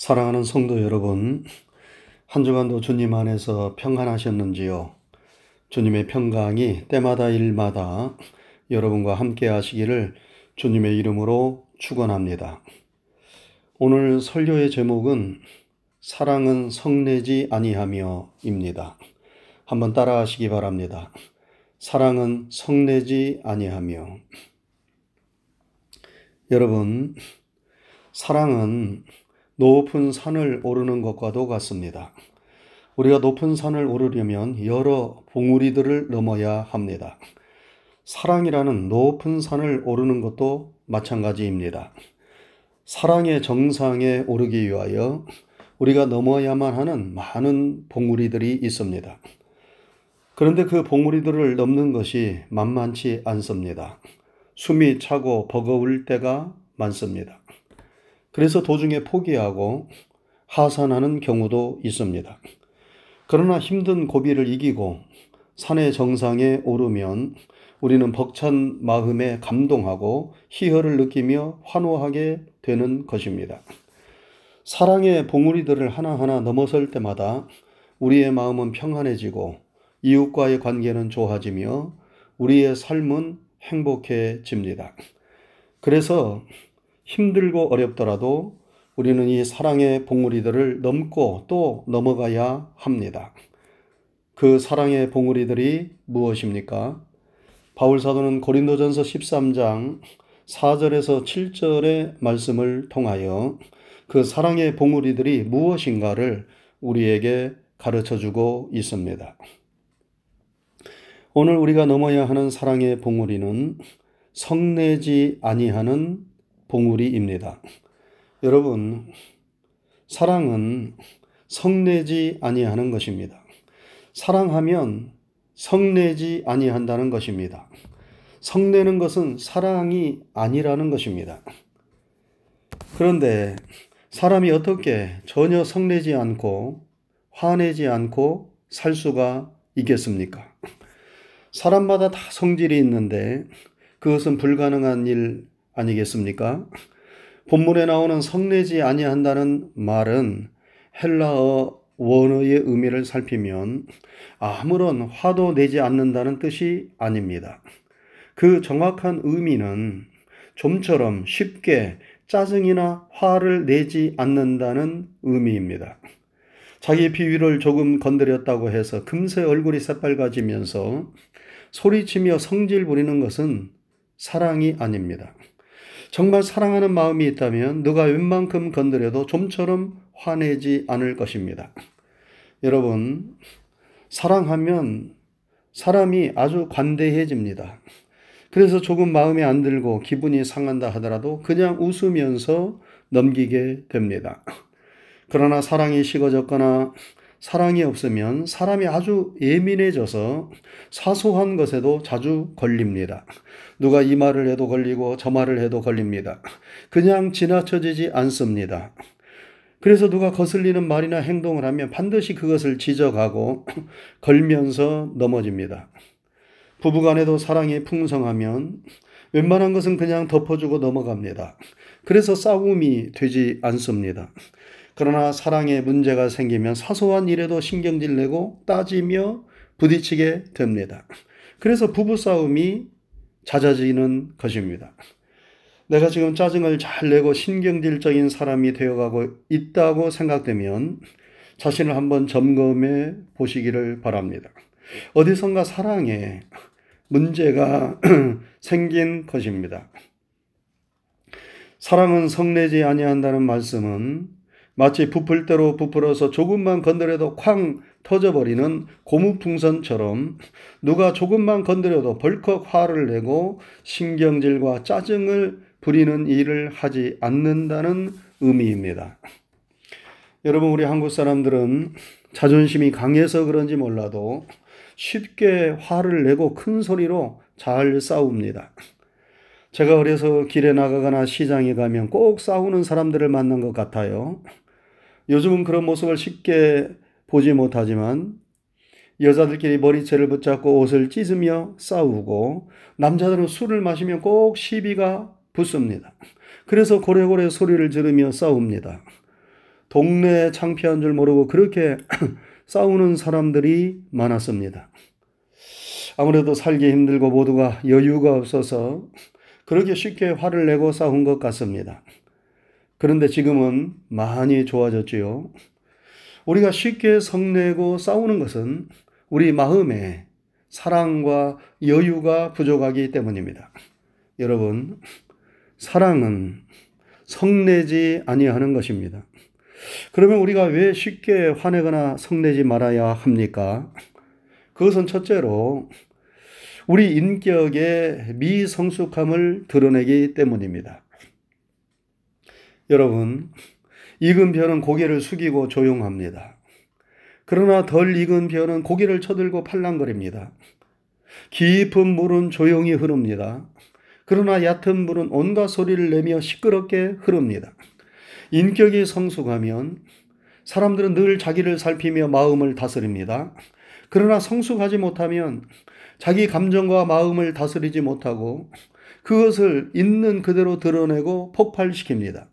사랑하는 성도 여러분, 한 주간도 주님 안에서 평안하셨는지요? 주님의 평강이 때마다 일마다 여러분과 함께 하시기를 주님의 이름으로 축원합니다. 오늘 설교의 제목은 사랑은 성내지 아니하며입니다. 한번 따라하시기 바랍니다. 사랑은 성내지 아니하며. 여러분, 사랑은 높은 산을 오르는 것과도 같습니다. 우리가 높은 산을 오르려면 여러 봉우리들을 넘어야 합니다. 사랑이라는 높은 산을 오르는 것도 마찬가지입니다. 사랑의 정상에 오르기 위하여 우리가 넘어야만 하는 많은 봉우리들이 있습니다. 그런데 그 봉우리들을 넘는 것이 만만치 않습니다. 숨이 차고 버거울 때가 많습니다. 그래서 도중에 포기하고 하산하는 경우도 있습니다. 그러나 힘든 고비를 이기고 산의 정상에 오르면 우리는 벅찬 마음에 감동하고 희열을 느끼며 환호하게 되는 것입니다. 사랑의 봉우리들을 하나하나 넘어설 때마다 우리의 마음은 평안해지고 이웃과의 관계는 좋아지며 우리의 삶은 행복해집니다. 그래서 힘들고 어렵더라도 우리는 이 사랑의 봉우리들을 넘고 또 넘어가야 합니다. 그 사랑의 봉우리들이 무엇입니까? 바울 사도는 고린도전서 13장 4절에서 7절의 말씀을 통하여 그 사랑의 봉우리들이 무엇인가를 우리에게 가르쳐 주고 있습니다. 오늘 우리가 넘어야 하는 사랑의 봉우리는 성내지 아니하는 봉우리입니다. 여러분, 사랑은 성내지 아니하는 것입니다. 사랑하면 성내지 아니한다는 것입니다. 성내는 것은 사랑이 아니라는 것입니다. 그런데 사람이 어떻게 전혀 성내지 않고 화내지 않고 살 수가 있겠습니까? 사람마다 다 성질이 있는데 그것은 불가능한 일 아니겠습니까? 본문에 나오는 성내지 아니한다는 말은 헬라어 원어의 의미를 살피면 아무런 화도 내지 않는다는 뜻이 아닙니다. 그 정확한 의미는 좀처럼 쉽게 짜증이나 화를 내지 않는다는 의미입니다. 자기 비위를 조금 건드렸다고 해서 금세 얼굴이 새빨가지면서 소리치며 성질 부리는 것은 사랑이 아닙니다. 정말 사랑하는 마음이 있다면 누가 웬만큼 건드려도 좀처럼 화내지 않을 것입니다. 여러분, 사랑하면 사람이 아주 관대해집니다. 그래서 조금 마음에 안 들고 기분이 상한다 하더라도 그냥 웃으면서 넘기게 됩니다. 그러나 사랑이 식어졌거나 사랑이 없으면 사람이 아주 예민해져서 사소한 것에도 자주 걸립니다. 누가 이 말을 해도 걸리고 저 말을 해도 걸립니다. 그냥 지나쳐지지 않습니다. 그래서 누가 거슬리는 말이나 행동을 하면 반드시 그것을 지적하고 걸면서 넘어집니다. 부부간에도 사랑이 풍성하면 웬만한 것은 그냥 덮어주고 넘어갑니다. 그래서 싸움이 되지 않습니다. 그러나 사랑에 문제가 생기면 사소한 일에도 신경질 내고 따지며 부딪히게 됩니다. 그래서 부부싸움이 잦아지는 것입니다. 내가 지금 짜증을 잘 내고 신경질적인 사람이 되어가고 있다고 생각되면 자신을 한번 점검해 보시기를 바랍니다. 어디선가 사랑에 문제가 생긴 것입니다. 사랑은 성내지 아니한다는 말씀은 마치 부풀대로 부풀어서 조금만 건드려도 쾅 터져버리는 고무풍선처럼 누가 조금만 건드려도 벌컥 화를 내고 신경질과 짜증을 부리는 일을 하지 않는다는 의미입니다. 여러분, 우리 한국 사람들은 자존심이 강해서 그런지 몰라도 쉽게 화를 내고 큰 소리로 잘 싸웁니다. 제가 그래서 길에 나가거나 시장에 가면 꼭 싸우는 사람들을 만난 것 같아요. 요즘은 그런 모습을 쉽게 보지 못하지만 여자들끼리 머리채를 붙잡고 옷을 찢으며 싸우고 남자들은 술을 마시면 꼭 시비가 붙습니다. 그래서 고래고래 소리를 지르며 싸웁니다. 동네 창피한 줄 모르고 그렇게 싸우는 사람들이 많았습니다. 아무래도 살기 힘들고 모두가 여유가 없어서 그렇게 쉽게 화를 내고 싸운 것 같습니다. 그런데 지금은 많이 좋아졌지요. 우리가 쉽게 성내고 싸우는 것은 우리 마음에 사랑과 여유가 부족하기 때문입니다. 여러분, 사랑은 성내지 아니하는 것입니다. 그러면 우리가 왜 쉽게 화내거나 성내지 말아야 합니까? 그것은 첫째로 우리 인격의 미성숙함을 드러내기 때문입니다. 여러분, 익은 벼는 고개를 숙이고 조용합니다. 그러나 덜 익은 벼는 고개를 쳐들고 팔랑거립니다. 깊은 물은 조용히 흐릅니다. 그러나 얕은 물은 온갖 소리를 내며 시끄럽게 흐릅니다. 인격이 성숙하면 사람들은 늘 자기를 살피며 마음을 다스립니다. 그러나 성숙하지 못하면 자기 감정과 마음을 다스리지 못하고 그것을 있는 그대로 드러내고 폭발시킵니다.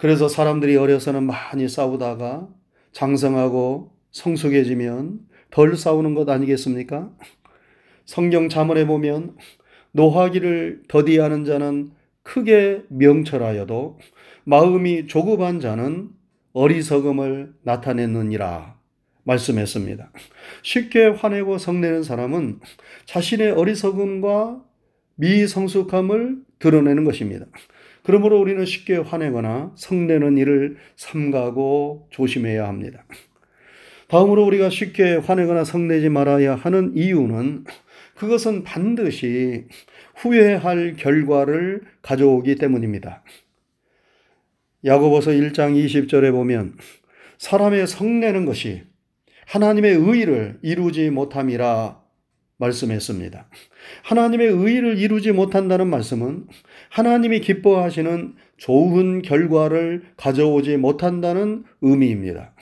그래서 사람들이 어려서는 많이 싸우다가 장성하고 성숙해지면 덜 싸우는 것 아니겠습니까? 성경 자문에 보면 노하기를 더디하는 자는 크게 명철하여도 마음이 조급한 자는 어리석음을 나타내느니라 말씀했습니다. 쉽게 화내고 성내는 사람은 자신의 어리석음과 미성숙함을 드러내는 것입니다. 그러므로 우리는 쉽게 화내거나 성내는 일을 삼가고 조심해야 합니다. 다음으로 우리가 쉽게 화내거나 성내지 말아야 하는 이유는 그것은 반드시 후회할 결과를 가져오기 때문입니다. 야고보서 1장 20절에 보면 사람의 성내는 것이 하나님의 의를 이루지 못함이라 말씀했습니다. 하나님의 의를 이루지 못한다는 말씀은 하나님이 기뻐하시는 좋은 결과를 가져오지 못한다는 의미입니다.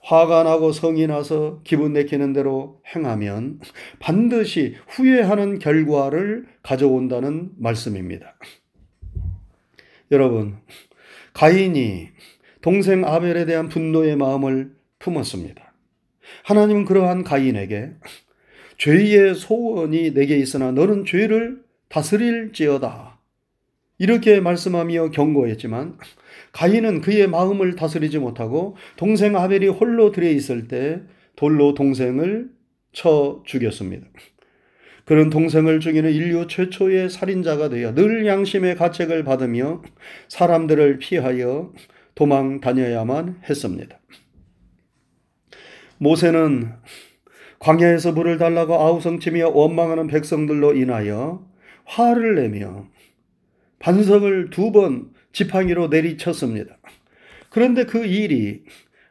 화가 나고 성이 나서 기분 내키는 대로 행하면 반드시 후회하는 결과를 가져온다는 말씀입니다. 여러분, 가인이 동생 아벨에 대한 분노의 마음을 품었습니다. 하나님은 그러한 가인에게 죄의 소원이 내게 있으나 너는 죄를 다스릴지어다. 이렇게 말씀하며 경고했지만 가인은 그의 마음을 다스리지 못하고 동생 아벨이 홀로 들여 있을 때 돌로 동생을 쳐 죽였습니다. 그런 동생을 죽이는 인류 최초의 살인자가 되어 늘 양심의 가책을 받으며 사람들을 피하여 도망 다녀야만 했습니다. 모세는 광야에서 물을 달라고 아우성치며 원망하는 백성들로 인하여 화를 내며 반석을 두 번 지팡이로 내리쳤습니다. 그런데 그 일이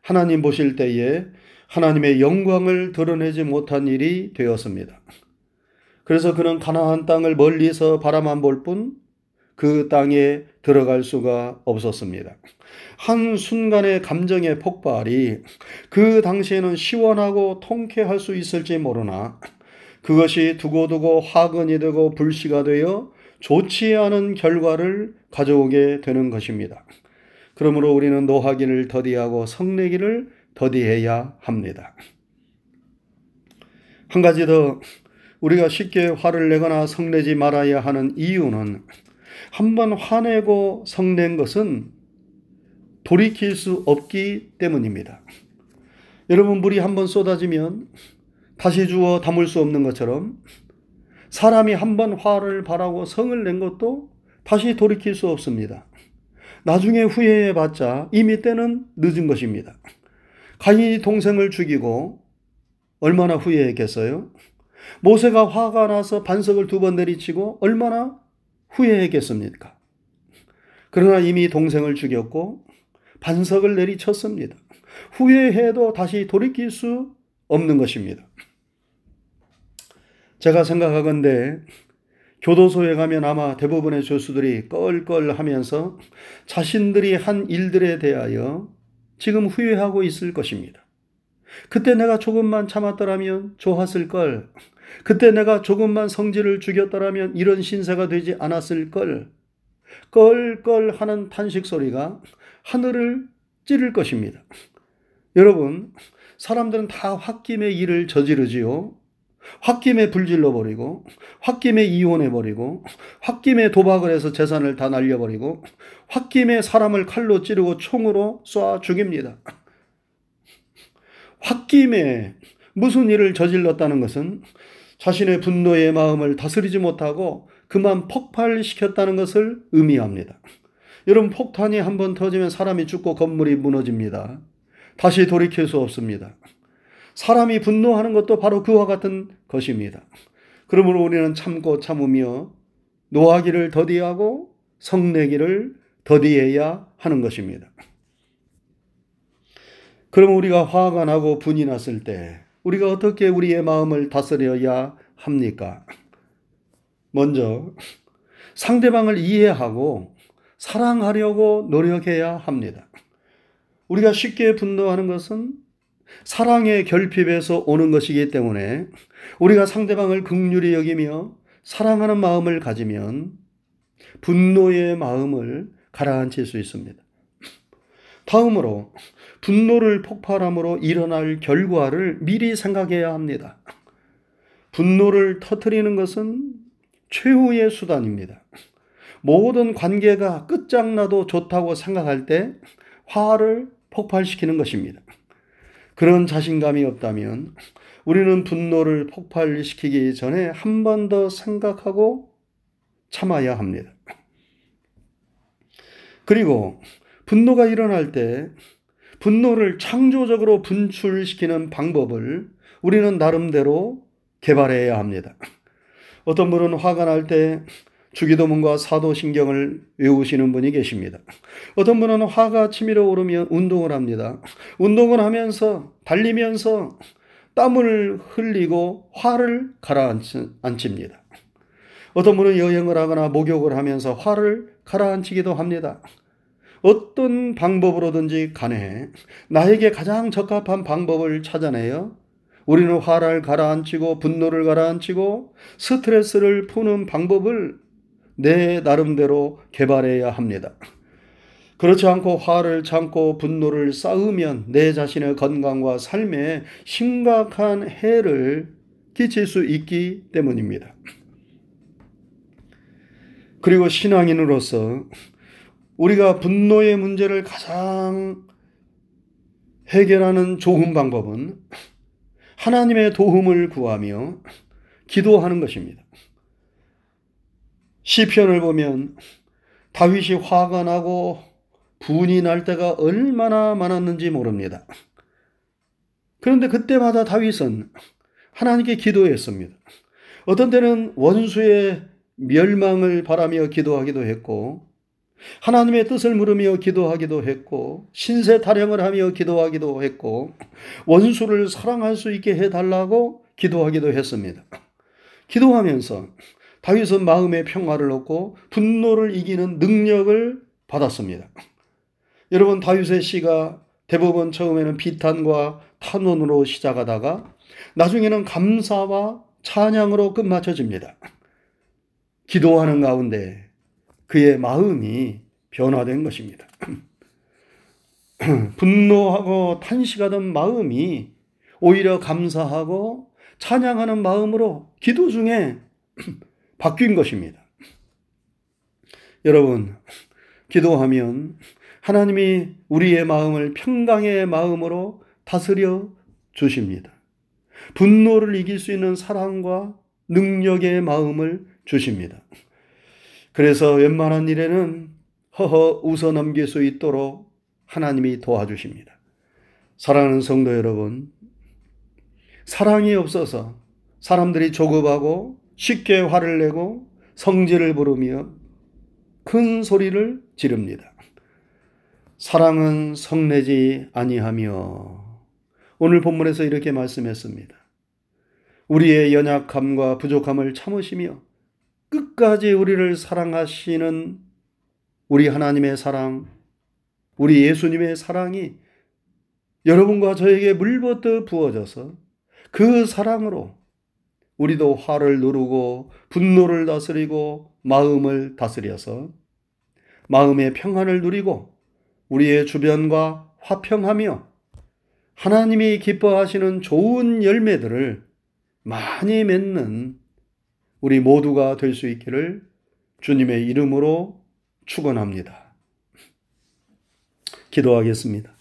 하나님 보실 때에 하나님의 영광을 드러내지 못한 일이 되었습니다. 그래서 그는 가나안 땅을 멀리서 바라만 볼 뿐 그 땅에 들어갈 수가 없었습니다. 한 순간의 감정의 폭발이 그 당시에는 시원하고 통쾌할 수 있을지 모르나 그것이 두고두고 화근이 되고 불씨가 되어 좋지 않은 결과를 가져오게 되는 것입니다. 그러므로 우리는 노하기를 더디하고 성내기를 더디해야 합니다. 한 가지 더 우리가 쉽게 화를 내거나 성내지 말아야 하는 이유는 한번 화내고 성낸 것은 돌이킬 수 없기 때문입니다. 여러분, 물이 한번 쏟아지면 다시 주워 담을 수 없는 것처럼 사람이 한 번 화를 바라고 성을 낸 것도 다시 돌이킬 수 없습니다. 나중에 후회해 봤자 이미 때는 늦은 것입니다. 가인이 동생을 죽이고 얼마나 후회했겠어요? 모세가 화가 나서 반석을 두 번 내리치고 얼마나 후회했겠습니까? 그러나 이미 동생을 죽였고 반석을 내리쳤습니다. 후회해도 다시 돌이킬 수 없는 것입니다. 제가 생각하건대 교도소에 가면 아마 대부분의 교수들이 껄껄 하면서 자신들이 한 일들에 대하여 지금 후회하고 있을 것입니다. 그때 내가 조금만 참았더라면 좋았을 걸. 그때 내가 조금만 성질을 죽였더라면 이런 신세가 되지 않았을 걸. 껄껄 하는 탄식 소리가 하늘을 찌를 것입니다. 여러분, 사람들은 다 홧김에 일을 저지르지요. 홧김에 불질러 버리고 홧김에 이혼해 버리고 홧김에 도박을 해서 재산을 다 날려 버리고 홧김에 사람을 칼로 찌르고 총으로 쏴 죽입니다. 홧김에 무슨 일을 저질렀다는 것은 자신의 분노의 마음을 다스리지 못하고 그만 폭발시켰다는 것을 의미합니다. 여러분 폭탄이 한 번 터지면 사람이 죽고 건물이 무너집니다. 다시 돌이킬 수 없습니다. 사람이 분노하는 것도 바로 그와 같은 것입니다. 그러므로 우리는 참고 참으며 노하기를 더디하고 성내기를 더디해야 하는 것입니다. 그럼 우리가 화가 나고 분이 났을 때 우리가 어떻게 우리의 마음을 다스려야 합니까? 먼저 상대방을 이해하고 사랑하려고 노력해야 합니다. 우리가 쉽게 분노하는 것은 사랑의 결핍에서 오는 것이기 때문에 우리가 상대방을 극률히 여기며 사랑하는 마음을 가지면 분노의 마음을 가라앉힐 수 있습니다. 다음으로 분노를 폭발함으로 일어날 결과를 미리 생각해야 합니다. 분노를 터트리는 것은 최후의 수단입니다. 모든 관계가 끝장나도 좋다고 생각할 때 화를 폭발시키는 것입니다. 그런 자신감이 없다면 우리는 분노를 폭발시키기 전에 한 번 더 생각하고 참아야 합니다. 그리고 분노가 일어날 때 분노를 창조적으로 분출시키는 방법을 우리는 나름대로 개발해야 합니다. 어떤 분은 화가 날 때 주기도문과 사도신경을 외우시는 분이 계십니다. 어떤 분은 화가 치밀어 오르면 운동을 합니다. 운동을 하면서 달리면서 땀을 흘리고 화를 가라앉힙니다. 어떤 분은 여행을 하거나 목욕을 하면서 화를 가라앉히기도 합니다. 어떤 방법으로든지 간에 나에게 가장 적합한 방법을 찾아내어 우리는 화를 가라앉히고 분노를 가라앉히고 스트레스를 푸는 방법을 내 나름대로 개발해야 합니다. 그렇지 않고 화를 참고 분노를 쌓으면 내 자신의 건강과 삶에 심각한 해를 끼칠 수 있기 때문입니다. 그리고 신앙인으로서 우리가 분노의 문제를 가장 해결하는 좋은 방법은 하나님의 도움을 구하며 기도하는 것입니다. 시편을 보면 다윗이 화가 나고 분이 날 때가 얼마나 많았는지 모릅니다. 그런데 그때마다 다윗은 하나님께 기도했습니다. 어떤 때는 원수의 멸망을 바라며 기도하기도 했고, 하나님의 뜻을 물으며 기도하기도 했고, 신세 타령을 하며 기도하기도 했고, 원수를 사랑할 수 있게 해달라고 기도하기도 했습니다. 기도하면서 다윗은 마음의 평화를 얻고 분노를 이기는 능력을 받았습니다. 여러분 다윗의 시가 대부분 처음에는 비탄과 탄원으로 시작하다가 나중에는 감사와 찬양으로 끝마쳐집니다. 기도하는 가운데 그의 마음이 변화된 것입니다. 분노하고 탄식하던 마음이 오히려 감사하고 찬양하는 마음으로 기도 중에 바뀐 것입니다. 여러분, 기도하면 하나님이 우리의 마음을 평강의 마음으로 다스려 주십니다. 분노를 이길 수 있는 사랑과 능력의 마음을 주십니다. 그래서 웬만한 일에는 허허 웃어 넘길 수 있도록 하나님이 도와주십니다. 사랑하는 성도 여러분, 사랑이 없어서 사람들이 조급하고 쉽게 화를 내고 성질을 부르며 큰 소리를 지릅니다. 사랑은 성내지 아니하며 오늘 본문에서 이렇게 말씀했습니다. 우리의 연약함과 부족함을 참으시며 끝까지 우리를 사랑하시는 우리 하나님의 사랑, 우리 예수님의 사랑이 여러분과 저에게 물부터 부어져서 그 사랑으로 우리도 화를 누르고 분노를 다스리고 마음을 다스려서 마음의 평안을 누리고 우리의 주변과 화평하며 하나님이 기뻐하시는 좋은 열매들을 많이 맺는 우리 모두가 될 수 있기를 주님의 이름으로 축원합니다. 기도하겠습니다.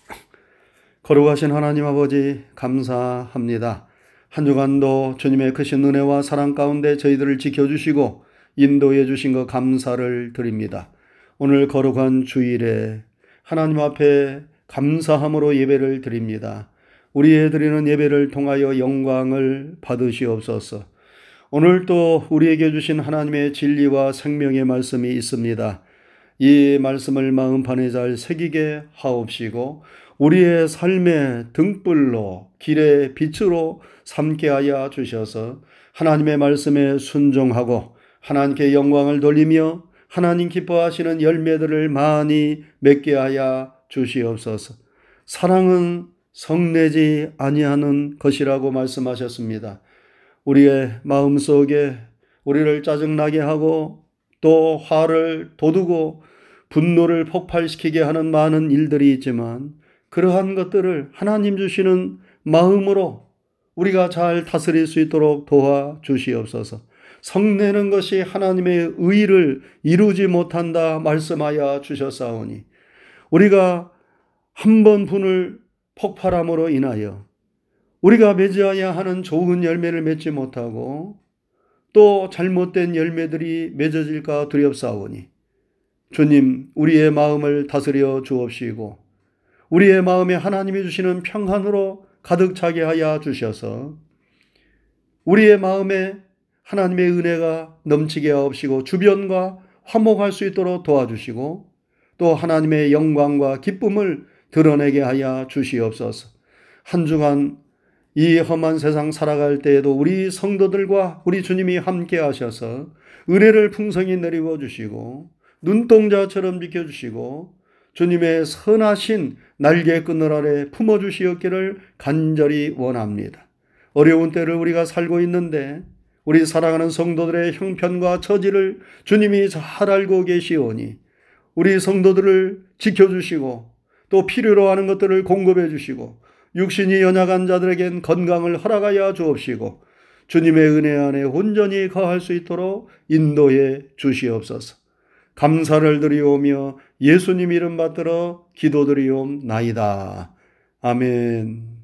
거룩하신 하나님 아버지 감사합니다. 한 주간도 주님의 크신 은혜와 사랑 가운데 저희들을 지켜주시고 인도해 주신 것 감사를 드립니다. 오늘 거룩한 주일에 하나님 앞에 감사함으로 예배를 드립니다. 우리의 드리는 예배를 통하여 영광을 받으시옵소서. 오늘 또 우리에게 주신 하나님의 진리와 생명의 말씀이 있습니다. 이 말씀을 마음판에 잘 새기게 하옵시고 우리의 삶의 등불로 길의 빛으로 삼게 하여 주셔서 하나님의 말씀에 순종하고 하나님께 영광을 돌리며 하나님 기뻐하시는 열매들을 많이 맺게 하여 주시옵소서. 사랑은 성내지 아니하는 것이라고 말씀하셨습니다. 우리의 마음 속에 우리를 짜증나게 하고 또 화를 돋우고 분노를 폭발시키게 하는 많은 일들이 있지만 그러한 것들을 하나님 주시는 마음으로 우리가 잘 다스릴 수 있도록 도와 주시옵소서. 성내는 것이 하나님의 의를 이루지 못한다 말씀하여 주셨사오니 우리가 한 번 분을 폭발함으로 인하여 우리가 맺어야 하는 좋은 열매를 맺지 못하고 또 잘못된 열매들이 맺어질까 두렵사오니 주님 우리의 마음을 다스려 주옵시고 우리의 마음에 하나님이 주시는 평안으로 가득 차게 하여 주셔서 우리의 마음에 하나님의 은혜가 넘치게 하옵시고 주변과 화목할 수 있도록 도와주시고 또 하나님의 영광과 기쁨을 드러내게 하여 주시옵소서. 한 주간 이 험한 세상 살아갈 때에도 우리 성도들과 우리 주님이 함께 하셔서 은혜를 풍성히 내리고 주시고 눈동자처럼 비켜 주시고 주님의 선하신 날개 끈을 아래 품어주시었기를 간절히 원합니다. 어려운 때를 우리가 살고 있는데 우리 사랑하는 성도들의 형편과 처지를 주님이 잘 알고 계시오니 우리 성도들을 지켜주시고 또 필요로 하는 것들을 공급해 주시고 육신이 연약한 자들에겐 건강을 허락하여 주옵시고 주님의 은혜 안에 온전히 거할 수 있도록 인도해 주시옵소서. 감사를 드리오며 예수님 이름 받들어 기도드리옵나이다. 아멘.